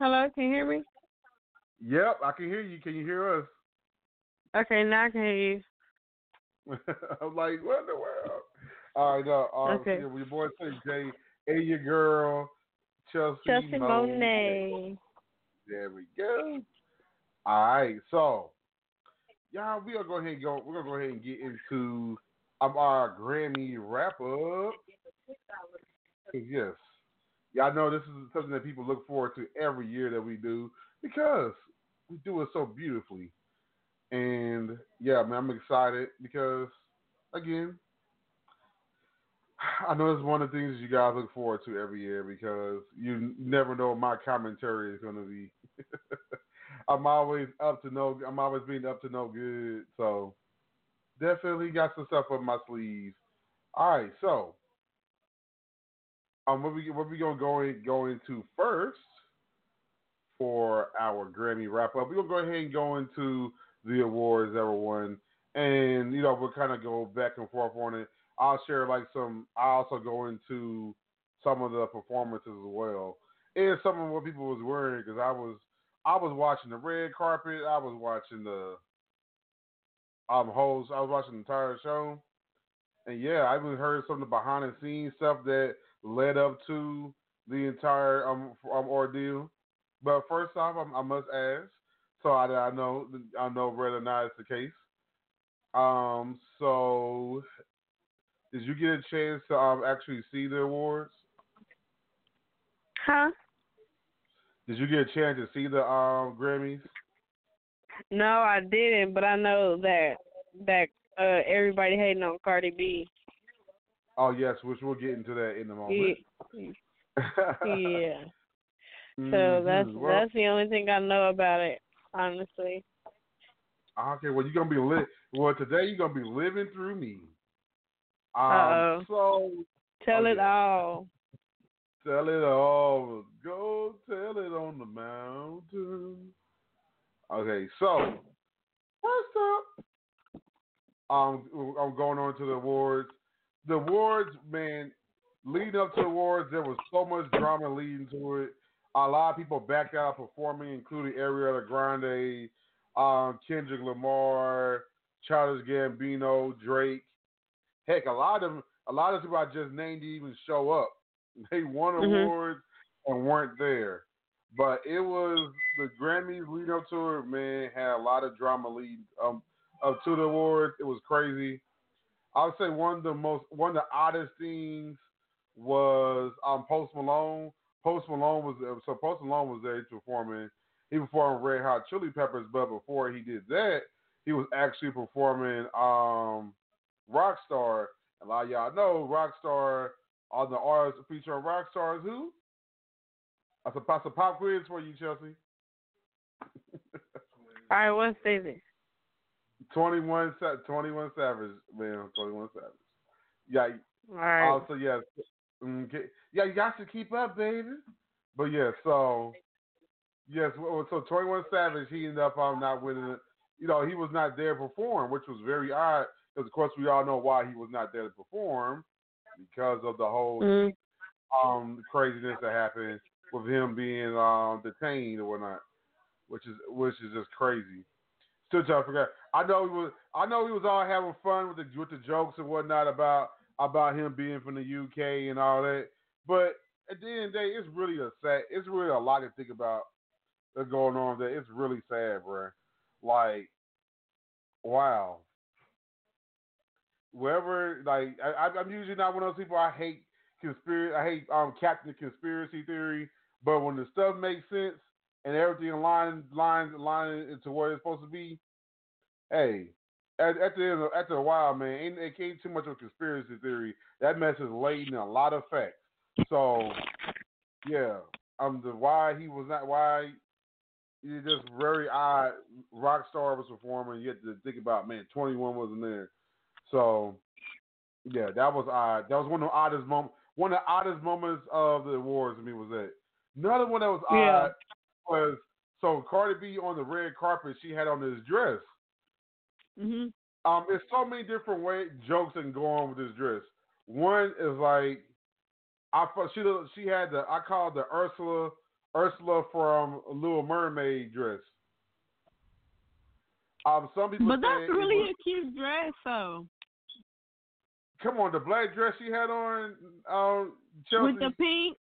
Hello. Can you hear me? Yep, I can hear you. Can you hear us? Okay, now I can hear you. I'm like, what in the world? All right, no, um, Okay. your boy Ceddy J and your girl Chelsea, Chelsea Monet. Monet. There we go. All right, so y'all, we are go ahead and go. We're gonna go ahead and get into um, our Grammy wrap up. Yes, y'all know this is something that people look forward to every year that we do because we do it so beautifully. And yeah, man, I'm excited because again, I know it's one of the things you guys look forward to every year because you never know what my commentary is going to be. I'm always up to no. I'm always being up to no good. So definitely got some stuff up my sleeves. All right, so um, what we what we gonna go in, go into first for our Grammy wrap up? We're gonna go ahead and go into the awards that were won, and you know we'll kind of go back and forth on it. I'll share like some. I also go into some of the performances as well, and some of what people was wearing because I was I was watching the red carpet. I was watching the um host. I was watching the entire show, and yeah, I even heard some of the behind the scenes stuff that led up to the entire um, um ordeal. But first off, I, I must ask, so I, I know I know whether or not it's the case. Um, so did you get a chance to um actually see the awards? Huh? Did you get a chance to see the um Grammys? No, I didn't, but I know that that uh everybody hating on Cardi B. Oh yes, which we'll get into that in a moment. Yeah. yeah. So Mhm. that's Well, that's the only thing I know about it, honestly. Okay, well you're gonna be lit. Well today you're gonna be living through me. Um, Uh-oh. So Tell Oh, it yeah. all. Tell it all. Go tell it on the mountain. Okay, so first up, um, I'm going on to the awards. The awards, man, leading up to the awards, there was so much drama leading to it. A lot of people backed out performing, including Ariana Grande, um, Kendrick Lamar, Childish Gambino, Drake. Heck, a lot of a lot of people I just named didn't even show up. They won Mhm. awards and weren't there. But it was the Grammys leading up to it, man, had a lot of drama leading um up to the awards. It was crazy. I would say one of the most one of the oddest things was um Post Malone. Post Malone was so Post Malone was there performing. He performed Red Hot Chili Peppers, but before he did that, he was actually performing um Rockstar. A lot of y'all know Rockstar are the artists featuring rock stars who? I a, that's a pop quiz for you, Chelsea. All right, what is it? 21, Sa- 21 Savage, man. 21 Savage. Yeah. All right. Also, yes. mm, get- Yeah, you got to keep up, baby. But yeah, so yes, so 21 Savage, he ended up um, not winning it. You know, he was not there to perform, which was very odd because, of course, we all know why he was not there to perform because of the whole Mhm. um craziness that happened with him being um detained or whatnot, which is which is just crazy. Still trying to figure out. I know he was. I know he was all having fun with the with the jokes and whatnot about about him being from the UK and all that. But at the end of the day, it's really a sad. It's really a lot to think about that's going on there. It's really sad, bro. Like, wow. Wherever, like, I, I'm usually not one of those people. I hate conspiracy. I hate um Captain Conspiracy Theory. But when the stuff makes sense and everything aligns lines lines into where it's supposed to be, hey, at, at the end of, after a while, man, ain't it ain't too much of a conspiracy theory. That mess is laden in a lot of facts. So, yeah, um, the why he was not why it's just very odd. rock Rockstar was performing. You had to think about man, twenty one wasn't there. So, yeah, that was odd. That was one of the oddest moments. One of the oddest moments of the awards to me was that. Another one that was odd Yeah. was so Cardi B on the red carpet. She had on this dress. Mhm. Um, there's so many different way jokes can go on with this dress. One is like, I she she had the I call it the Ursula Ursula from Little Mermaid dress. Um, some people But that's really was- a cute dress, though. Come on the black dress she had on. Um, Chelsea, With the pink.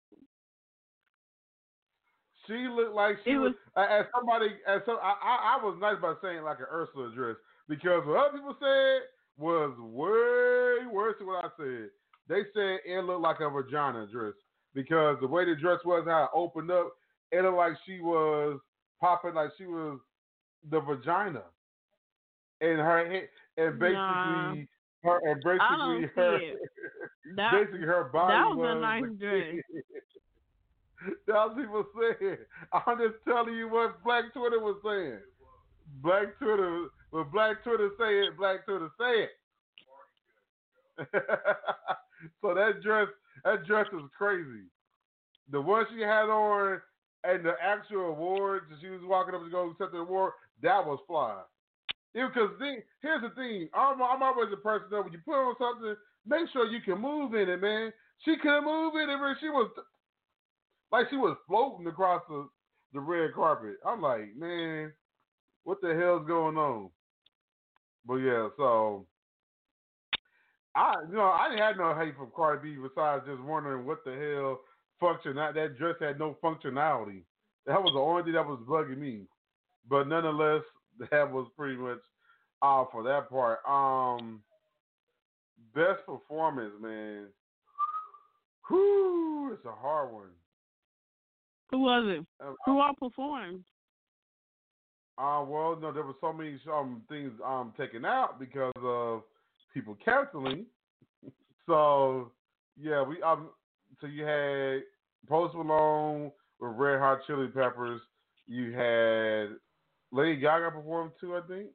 she looked like she It was, as somebody as some I, I I was nice by saying like an Ursula dress because what other people said was way worse than what I said. They said it looked like a vagina dress because the way the dress was, how it opened up, it looked like she was popping, like she was the vagina, and her head, and basically Nah. Her, and basically I don't see her. That- basically her body that was a nice dress. That's what people saying. I'm just telling you what Black Twitter was saying. Black Twitter, when Black Twitter say it, Black Twitter say it. so that dress, that dress is crazy. The one she had on and the actual awards, she was walking up to go accept the award. That was fly. Because here's the thing, I'm, I'm always a person that when you put on something, make sure you can move in it, man. She couldn't move in it. She was like she was floating across the, the red carpet. I'm like, man, what the hell's going on? But yeah, so I you know I didn't have no hate from Cardi B besides just wondering what the hell function that dress had no functionality. That was the only thing that was bugging me. But nonetheless, that was pretty much all for that part. Um, best performance, man. Whew, it's a hard one. Who was it? Um, Who all performed? Uh, well, no, there were so many um things um taken out because of people canceling. so yeah, we um so you had Post Malone with Red Hot Chili Peppers. You had Lady Gaga performed too, I think.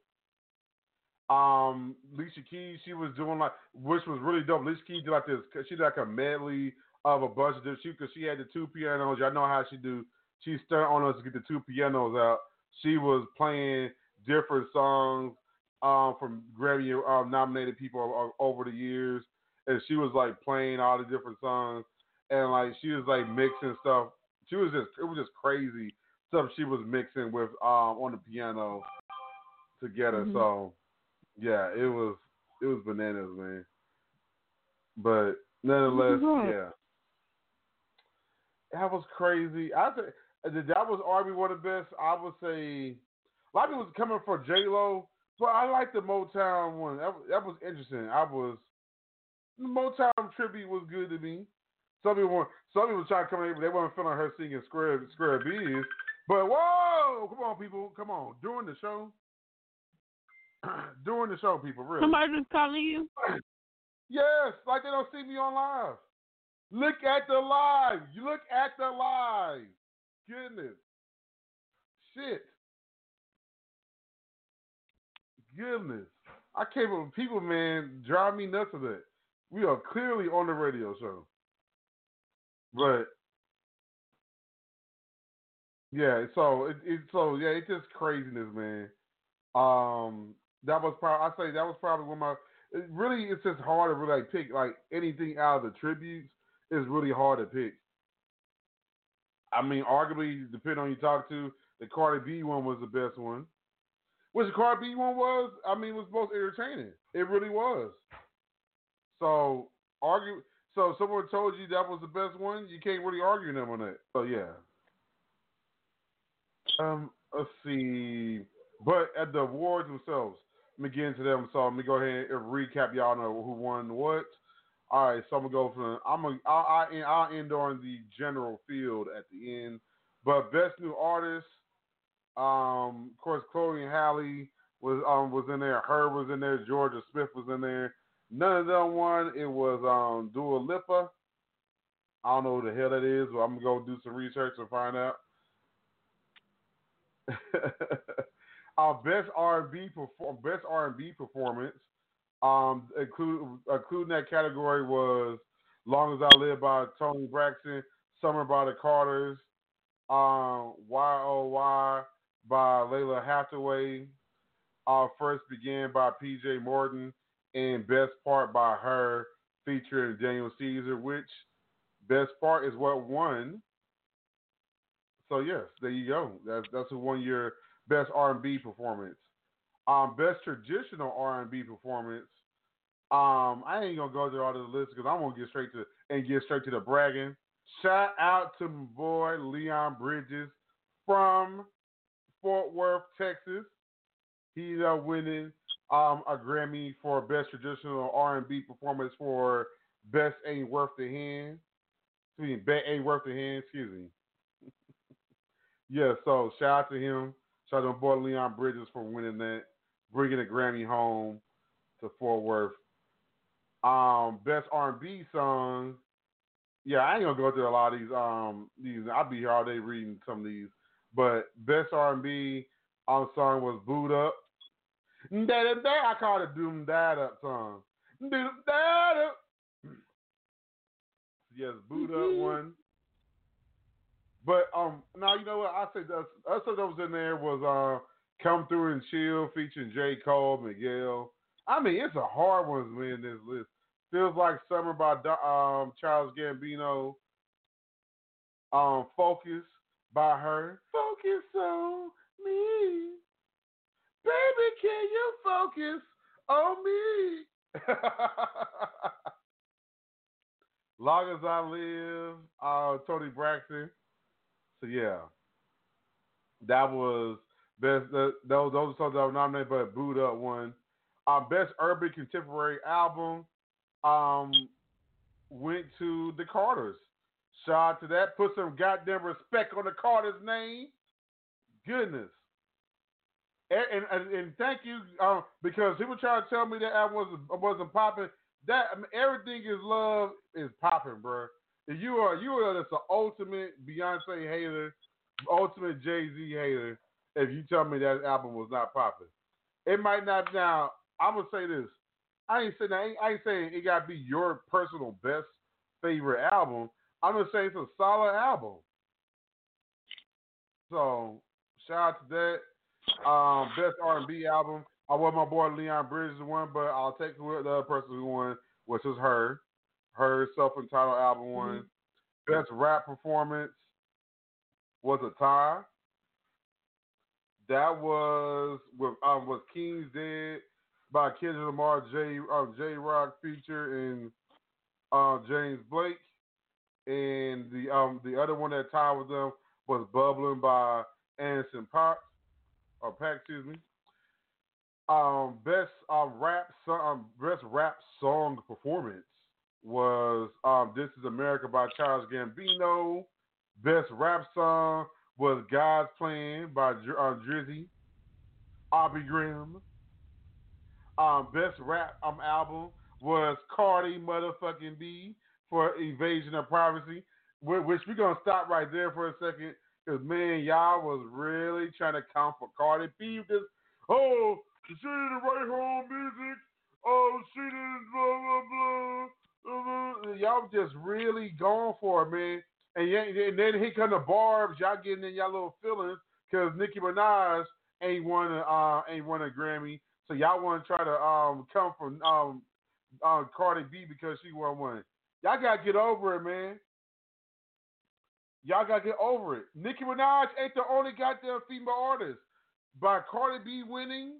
Um, Alicia Keys, she was doing like, which was really dope. Alicia Keys did like this. She did like a medley of a bunch of different. Because she had the two pianos. Y'all know how she do. She started on us to get the two pianos out. She was playing different songs um, from Grammy um, nominated people over the years, and she was like playing all the different songs, and like she was like mixing stuff. She was just it was just crazy stuff she was mixing with um, on the piano together. Mhm. So yeah, it was it was bananas, man. But nonetheless, Mhm. yeah, that was crazy. I think that was arguably one of the best. I would say a lot of people was coming for J Lo, but I like the Motown one. That, was- that was interesting. I was the Motown tribute was good to me. Some people were, some people were trying to come in, but they weren't feeling her singing Square Square Bees. But whoa, come on, people, come on. During the show, during the show, people, really. Somebody just calling you? Yes, like they don't see me on live. Look at the live. You look at the live. Goodness. Shit. Goodness. I can't believe people, man, drive me nuts with that. We are clearly on the radio show. But yeah, so it, it so yeah, it's just craziness, man. Um that was probably I say that was probably one of my it really it's just hard to really like pick like anything out of the tributes It's really hard to pick. I mean, arguably, depending on who you talk to, the Cardi B one was the best one. Which the Cardi B one was, I mean, was most entertaining. It really was. So argue. So someone told you that was the best one, you can't really argue them on that. So yeah. Um, let's see. But at the awards themselves, let me get into them. So let me go ahead and recap. Y'all know who won what. All right, so I'm gonna go from. I'm gonna. I'll, end on the general field at the end. But best new artist, um, of course, Chloe and Halle was um was in there. Her was in there. Jorja Smith was in there. None of them won. It was um Dua Lipa. I don't know who the hell that is, but I'm gonna go do some research and find out. Our best R&B perform best R&B performance, um, include including that category was "Long as I Live" by Toni Braxton, "Summer" by the Carters, um, "Y O Y" by Lalah Hathaway, uh, "First Began" by P.J. Morton, and "Best Part" by her, featuring Daniel Caesar. Which best part is what won. So yes, there you go. That's that's who won your best R and B performance. Um, best traditional R and B performance. Um, I ain't gonna go through all the list because I'm gonna get straight to and get straight to the bragging. Shout out to my boy Leon Bridges from Fort Worth, Texas. He's uh, winning um, a Grammy for best traditional R and B performance for best ain't worth the hand. Excuse me, bet ain't worth the hand. Excuse me. Yeah, so shout out to him. Shout out to my boy Leon Bridges for winning that, bringing a Grammy home to Fort Worth. Um, best R&B song. Yeah, I ain't gonna go through a lot of these. Um, these I'll be here all day reading some of these. But best R&B um, song was "Boo'd Up." Da da da. I call it "Doom Dad Up" song. Doom Dad Up. Yes, "Boo'd Up" one. But um, now you know what I said. Other that was in there was uh, "Come Through and Chill" featuring J. Cole, Miguel. I mean, it's a hard one to win this list. Feels like summer by um Charles Gambino. Um, focus by her. Focus on me, baby. Can you focus on me? Long as I live, uh, Toni Braxton. So yeah, that was Best the, those those songs that were nominated, but Boo'd Up one. Um, best urban contemporary album um went to the Carters. Shout out to that. Put some goddamn respect on the Carter's name. Goodness. And, and, and thank you um, because people try to tell me that album wasn't wasn't popping. That I mean, everything is love is popping, bro. You are you are just the ultimate Beyonce hater, ultimate Jay Z hater. If you tell me that album was not popping, it might not. Now I'm gonna say this. I ain't saying I ain't, I ain't saying it gotta be your personal best favorite album. I'm just saying it's a solid album. So shout out to that. Um, best R&B album. I want my boy Leon Bridges to win, but I'll take the other person who won, which is her. Her self-entitled album won. Mm-hmm. Best rap performance was a tie. That was with um, was King's Dead by Kendrick Lamar, J um, Jay Rock feature and uh, James Blake, and the um the other one that tied with them was Bubbling by Anderson Paak or Paak, excuse me. Um, best um, rap song, um, best rap song performance was um, "This Is America" by Charles Gambino. Best rap song was "God's Plan" by uh, Drizzy, Aubrey Graham. Um, best rap um, album was Cardi motherfucking B for Invasion of Privacy, which we're gonna stop right there for a second, because man, y'all was really trying to count for Cardi B. Just oh, she didn't write her own music. Oh, she didn't blah blah blah. Y'all just really going for it, man. And, and then he come the barbs. Y'all getting in y'all little feelings because Nicki Minaj ain't won a uh, ain't won a Grammy. So y'all want to try to um come from um uh, Cardi B because she won one. Y'all gotta get over it, man. Y'all gotta get over it. Nicki Minaj ain't the only goddamn female artist. By Cardi B winning,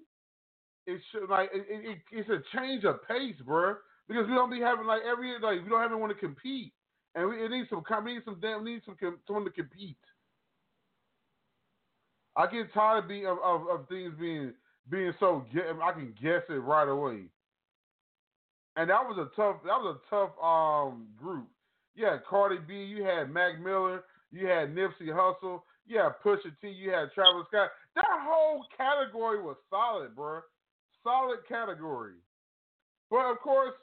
it's like it, it, it's a change of pace, bro. Because we don't be having like every like we don't have anyone to compete, and we it needs some we need some damn need some someone to compete. I get tired of being of, of, of things being being so I can guess it right away. And that was a tough that was a tough um group. Had Cardi B, you had Mac Miller, you had Nipsey Hussle, you had Pusha T, you had Travis Scott. That whole category was solid, bro. Solid category. But of course,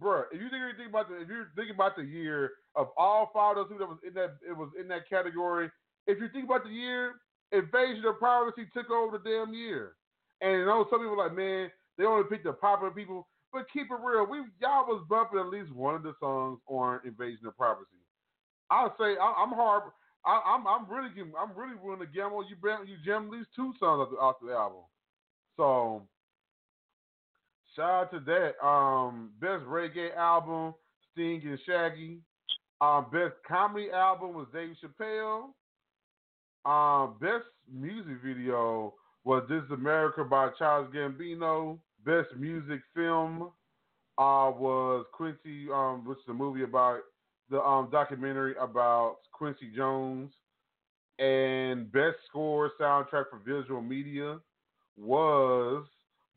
bro, if you think, think about the if you're thinking about the year of all five of those that was in that it was in that category, if you think about the year, Invasion of Privacy took over the damn year. And you know some people like, man, they only picked the popular people. But keep it real, we y'all was bumping at least one of the songs on Invasion of Privacy. I'll say I, am hard. I, am I'm, I'm really I'm really willing to gamble. You you jam at least two songs off the, off the album. So shout out to that. Um, best reggae album, Sting and Shaggy. Um, best comedy album was Dave Chappelle. Um, best music video was This is America by Charles Gambino. Best music film uh, was Quincy, um, which is a movie about the um, documentary about Quincy Jones. And best score soundtrack for visual media was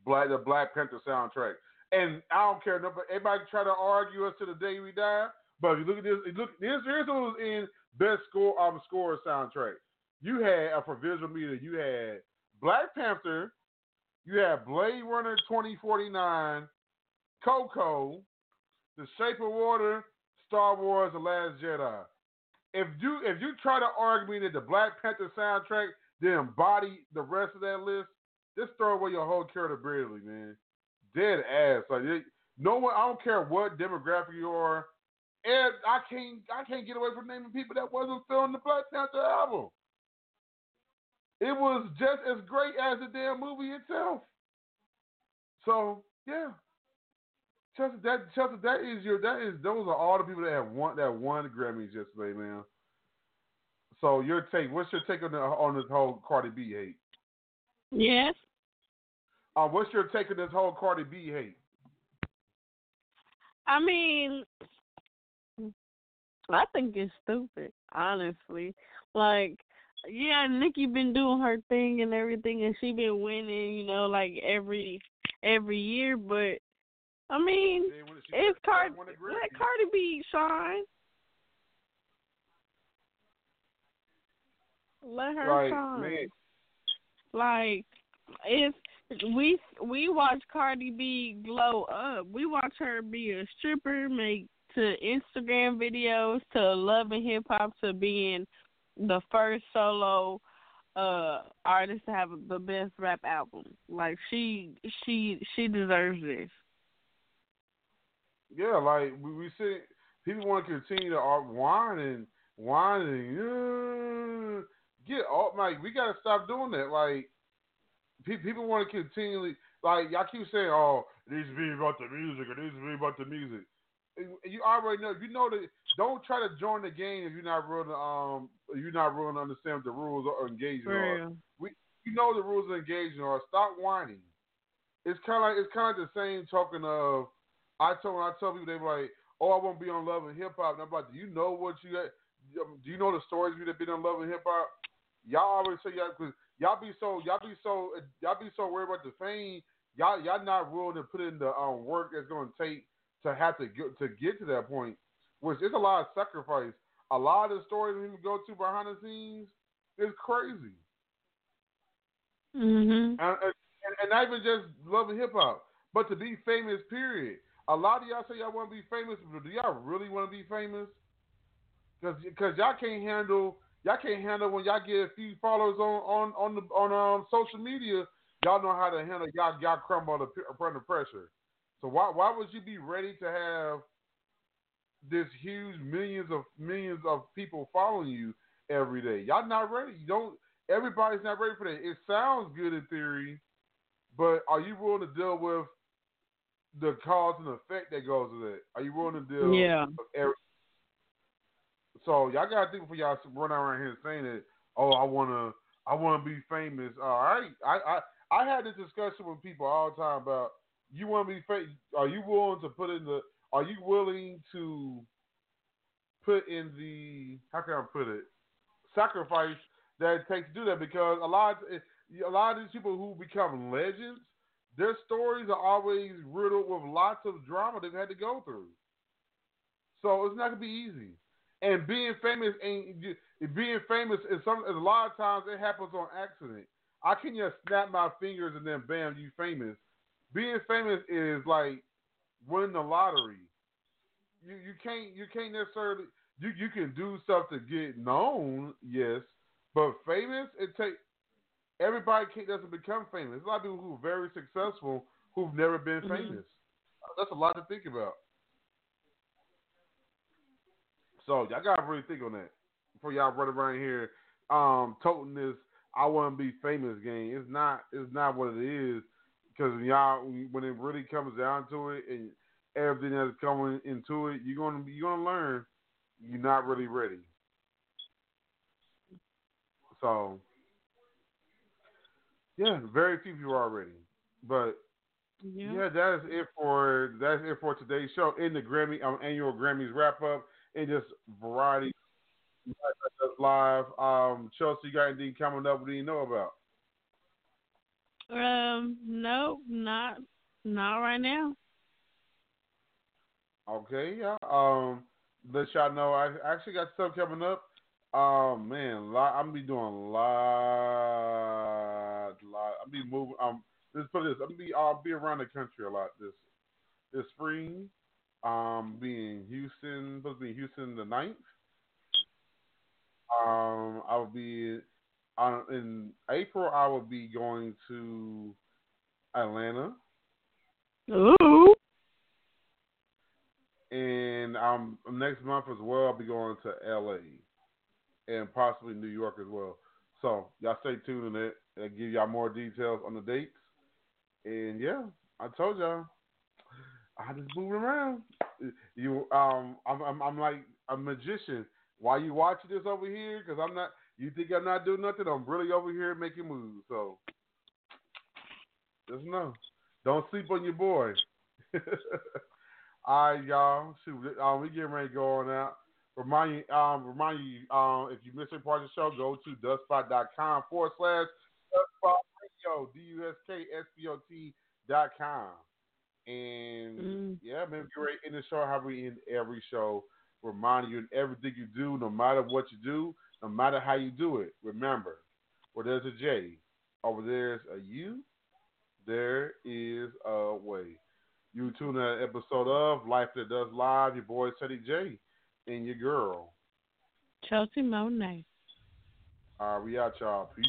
Black the Black Panther soundtrack. And I don't care, everybody try to argue us to the day we die. But if you look at this, look this here's what was in best score um score soundtrack. You had uh, for visual media, you had Black Panther, you had Blade Runner 2049, Coco, The Shape of Water, Star Wars: The Last Jedi. If you if you try to argue me that the Black Panther soundtrack didn't embody the rest of that list, just throw away your whole credibility, man. Dead ass. Like no one. I don't care what demographic you are. And I can't I can't get away from naming people that wasn't filming the Black Panther album. It was just as great as the damn movie itself. So yeah, Chelsea, that Chelsea, that is your that is those are all the people that have won that won the Grammys yesterday, man. So your take, what's your take on the, on this whole Cardi B hate? Yes. Uh, what's your take on this whole Cardi B hate? I mean, I think it's stupid, honestly. Like, yeah, Nicki been doing her thing and everything, and she been winning, you know, like every every year. But I mean, it's Cardi. Let Cardi B shine. Let her Right, shine. man. Like if we we watch Cardi B glow up, we watch her be a stripper, make to Instagram videos, to love and hip hop, to being the first solo uh artist to have the best rap album. Like she she she deserves this. Yeah, like we, we see people want to continue to whine and whine and get off. Like we gotta stop doing that. Like pe- people want to continually like y'all keep saying, "Oh, it needs to be about the music. It needs to be about the music." You already know. You know that. Don't try to join the game if you're not really um you're not really understand what the rules engaging For are. We you know the rules of engagement are. Stop whining. It's kind of like it's kind of the same talking of I told I tell people they be like, oh, I won't be on Love and Hip Hop. And I'm like, do you know what you got? Do you know the stories you that been on Love and Hip Hop? Y'all always say y'all cause y'all be so y'all be so y'all be so worried about the fame. Y'all y'all not willing to put in the um, work that's going to take to have to get to get to that point. Which is a lot of sacrifice. A lot of the stories we go to behind the scenes is crazy. Mhm. And, and, and not even just Love and Hip Hop, but to be famous. Period. A lot of y'all say y'all want to be famous, but do y'all really want to be famous? Because y'all can't handle y'all can't handle when y'all get a few followers on on on the on um social media. Y'all know how to handle y'all y'all crumble under, under pressure. So why why would you be ready to have this huge millions of millions of people following you every day? Y'all not ready. You don't. Everybody's not ready for that. It sounds good in theory, but are you willing to deal with the cause and effect that goes with it? Are you willing to deal? Yeah. With every, so y'all gotta think before y'all run around here saying that. Oh, I wanna, I wanna be famous. All right, I, I, I had this discussion with people all the time about you want to be famous. Are you willing to put in the? Are you willing to put in the? How can I put it? Sacrifice that it takes to do that because a lot, eh, a lot of these people who become legends, their stories are always riddled with lots of drama they've had to go through. So it's not gonna be easy. And being famous ain't being famous is some. A lot of times it happens on accident. I can just snap my fingers and then bam, you famous. Being famous is like winning the lottery. You you can't you can't necessarily you you can do stuff to get known, yes, but famous it take everybody can't, doesn't become famous. There's a lot of people who are very successful who've never been Mhm. famous. That's a lot to think about. So y'all gotta really think on that before y'all run around here um toting this I want to be famous game. It's not it's not what it is because y'all when it really comes down to it and everything that's coming into it, you're gonna you're gonna learn you're not really ready. So yeah, very few people are ready. But Yeah. yeah, that is it for that's it for today's show in the Grammy um, annual Grammys wrap up and just variety live. Um, Chelsea, you got anything coming up? What do you know about? Um, no, not not right now. Okay, yeah. Um, let y'all know I actually got stuff coming up. Um, man, lot, I'm be doing a lot, lot. I'm be moving. Um, let's put this. I'm be. I'll be around the country a lot this this spring. Um, be in Houston. Supposed to be Houston the 9th. Um, I will be on in April. I will be going to Atlanta. Ooh. And um, next month as well, I'll be going to LA and possibly New York as well. So y'all stay tuned that. I'll give y'all more details on the dates. And yeah, I told y'all, I just moving around. You, um, I'm, I'm, I'm like a magician. Why you watching this over here? Because I'm not. You think I'm not doing nothing? I'm really over here making moves. So just know, don't sleep on your boy. All right, y'all. Shoot, um, we getting ready to go on out. Remind you, um, remind you, um, if you missed any part of the show, go to duskspot.com forward slash duskspot radio, D U S K S P O T dot com. And Mm. yeah, man, get ready in the show how we end every show, reminding you in everything you do, no matter what you do, no matter how you do it. Remember, where there's a J, over there's a U, there is a way. You tune in an episode of Life After Dusk Live, your boy Ceddy J and your girl. Chelsea Monet. All right, we out, y'all. Peace.